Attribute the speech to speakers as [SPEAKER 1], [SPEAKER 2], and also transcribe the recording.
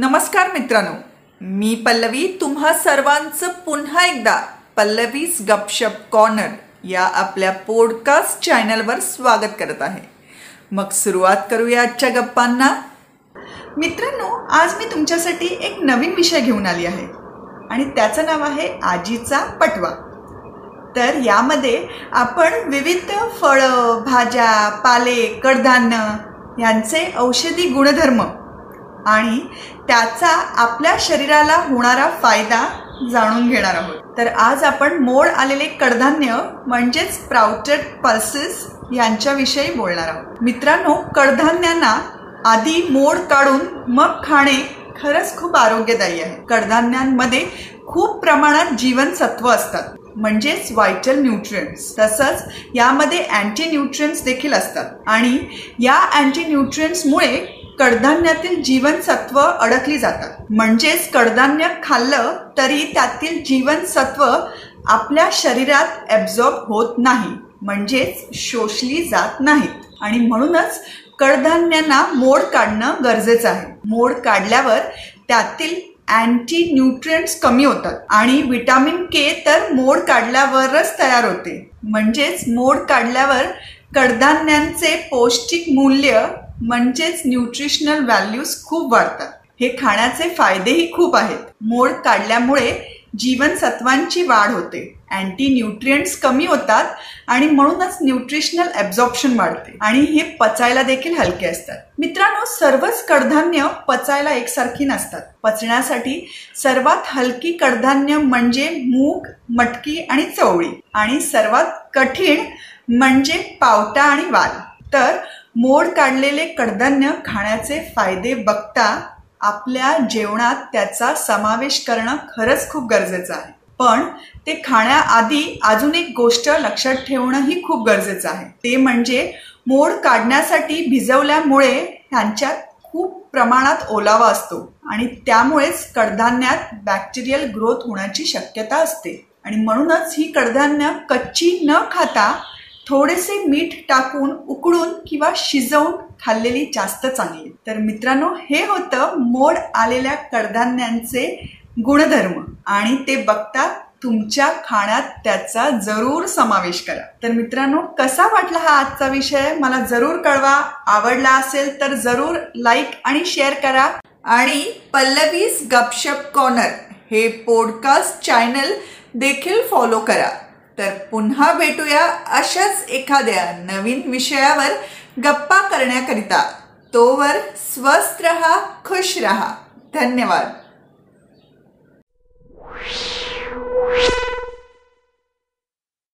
[SPEAKER 1] नमस्कार मित्रांनो. मी पल्लवी तुम्हा सर्वांचं पुन्हा एकदा पल्लवीज गपशप कॉर्नर या आपल्या पॉडकास्ट चॅनलवर स्वागत करत आहे. मग सुरुवात करूया आजच्या गप्पांना. मित्रांनो आज मी तुमच्यासाठी एक नवीन विषय घेऊन आली आहे. आणि त्याचं नाव आहे आजीचा पटवा. तर यामध्ये आपण विविध फळं भाज्या पाले कडधान्य यांचे औषधी गुणधर्म आणि त्याचा आपल्या शरीराला होणारा फायदा जाणून घेणार आहोत. तर आज आपण मोड आलेले कडधान्य म्हणजेच प्राउटेड पल्सेस यांच्याविषयी बोलणार आहोत. मित्रांनो कडधान्यांना आधी मोड काढून मग खाणे खरंच खूप आरोग्यदायी आहे. कडधान्यांमध्ये खूप प्रमाणात जीवनसत्व असतात म्हणजेच व्हायटल न्यूट्रियंट्स तसंच यामध्ये अँटी न्यूट्रियंट्स देखील असतात. आणि या अँटी न्यूट्रियंट्समुळे कडधान्यातील जीवनसत्व अडकली जातात. म्हणजेच कडधान्य खाल्लं तरी त्यातील जीवनसत्व आपल्या शरीरात ॲब्झॉर्ब होत नाही. म्हणजेच शोषली जात नाहीत. आणि म्हणूनच कडधान्यांना मोड काढणं गरजेचं आहे. मोड काढल्यावर त्यातील अँटी न्यूट्रियंट्स कमी होतात. आणि विटामिन के तर मोड काढल्यावरच तयार होते. म्हणजेच मोड काढल्यावर कडधान्यांचे पौष्टिक मूल्य म्हणजेच न्यूट्रिशनल व्हॅल्यूज खूप वाढतात. हे खाण्याचे फायदेही खूप आहेत. मोड काढल्यामुळे जीवनसत्वांची वाढ होते. अँटी न्यूट्रियंट्स कमी होतात आणि म्हणूनच न्यूट्रिशनल ॲब्झॉर्प्शन वाढते. आणि हे पचायला देखील हलके असतात. मित्रांनो सर्वच कडधान्य पचायला एकसारखी नसतात. पचण्यासाठी सर्वात हलकी कडधान्य म्हणजे मूग मटकी आणि चवळी. आणि सर्वात कठीण म्हणजे पावटा आणि वाल. तर मोड काढलेले कडधान्य खाण्याचे फायदे बघता आपल्या जेवणात त्याचा समावेश करणं खरंच खूप गरजेचं आहे. पण ते खाण्याआधी अजून एक गोष्ट लक्षात ठेवणंही खूप गरजेचं आहे. ते म्हणजे मोड काढण्यासाठी भिजवल्यामुळे ह्यांच्यात खूप प्रमाणात ओलावा असतो आणि त्यामुळेच कडधान्यात बॅक्टेरियल ग्रोथ होण्याची शक्यता असते. आणि म्हणूनच ही कडधान्य कच्ची न खाता थोडेसे मीठ टाकून उकळून किंवा शिजवून खाल्लेली जास्त चांगली. तर मित्रांनो हे होतं मोड आलेल्या कडधान्यांचे गुणधर्म. आणि ते बघता तुमच्या खाण्यात त्याचा जरूर समावेश करा. तर मित्रांनो कसा वाटला हा आजचा विषय? मला जरूर कळवा. आवडला असेल तर जरूर लाईक आणि शेअर करा. आणि पल्लवीज गपशप कॉर्नर हे पॉडकास्ट चॅनल देखील फॉलो करा. तर पुन्हा भेटूया अशाच एखाद्या नवीन विषयावर गप्पा करण्याकरिता. तोवर स्वस्थ रहा खुश रहा. धन्यवाद.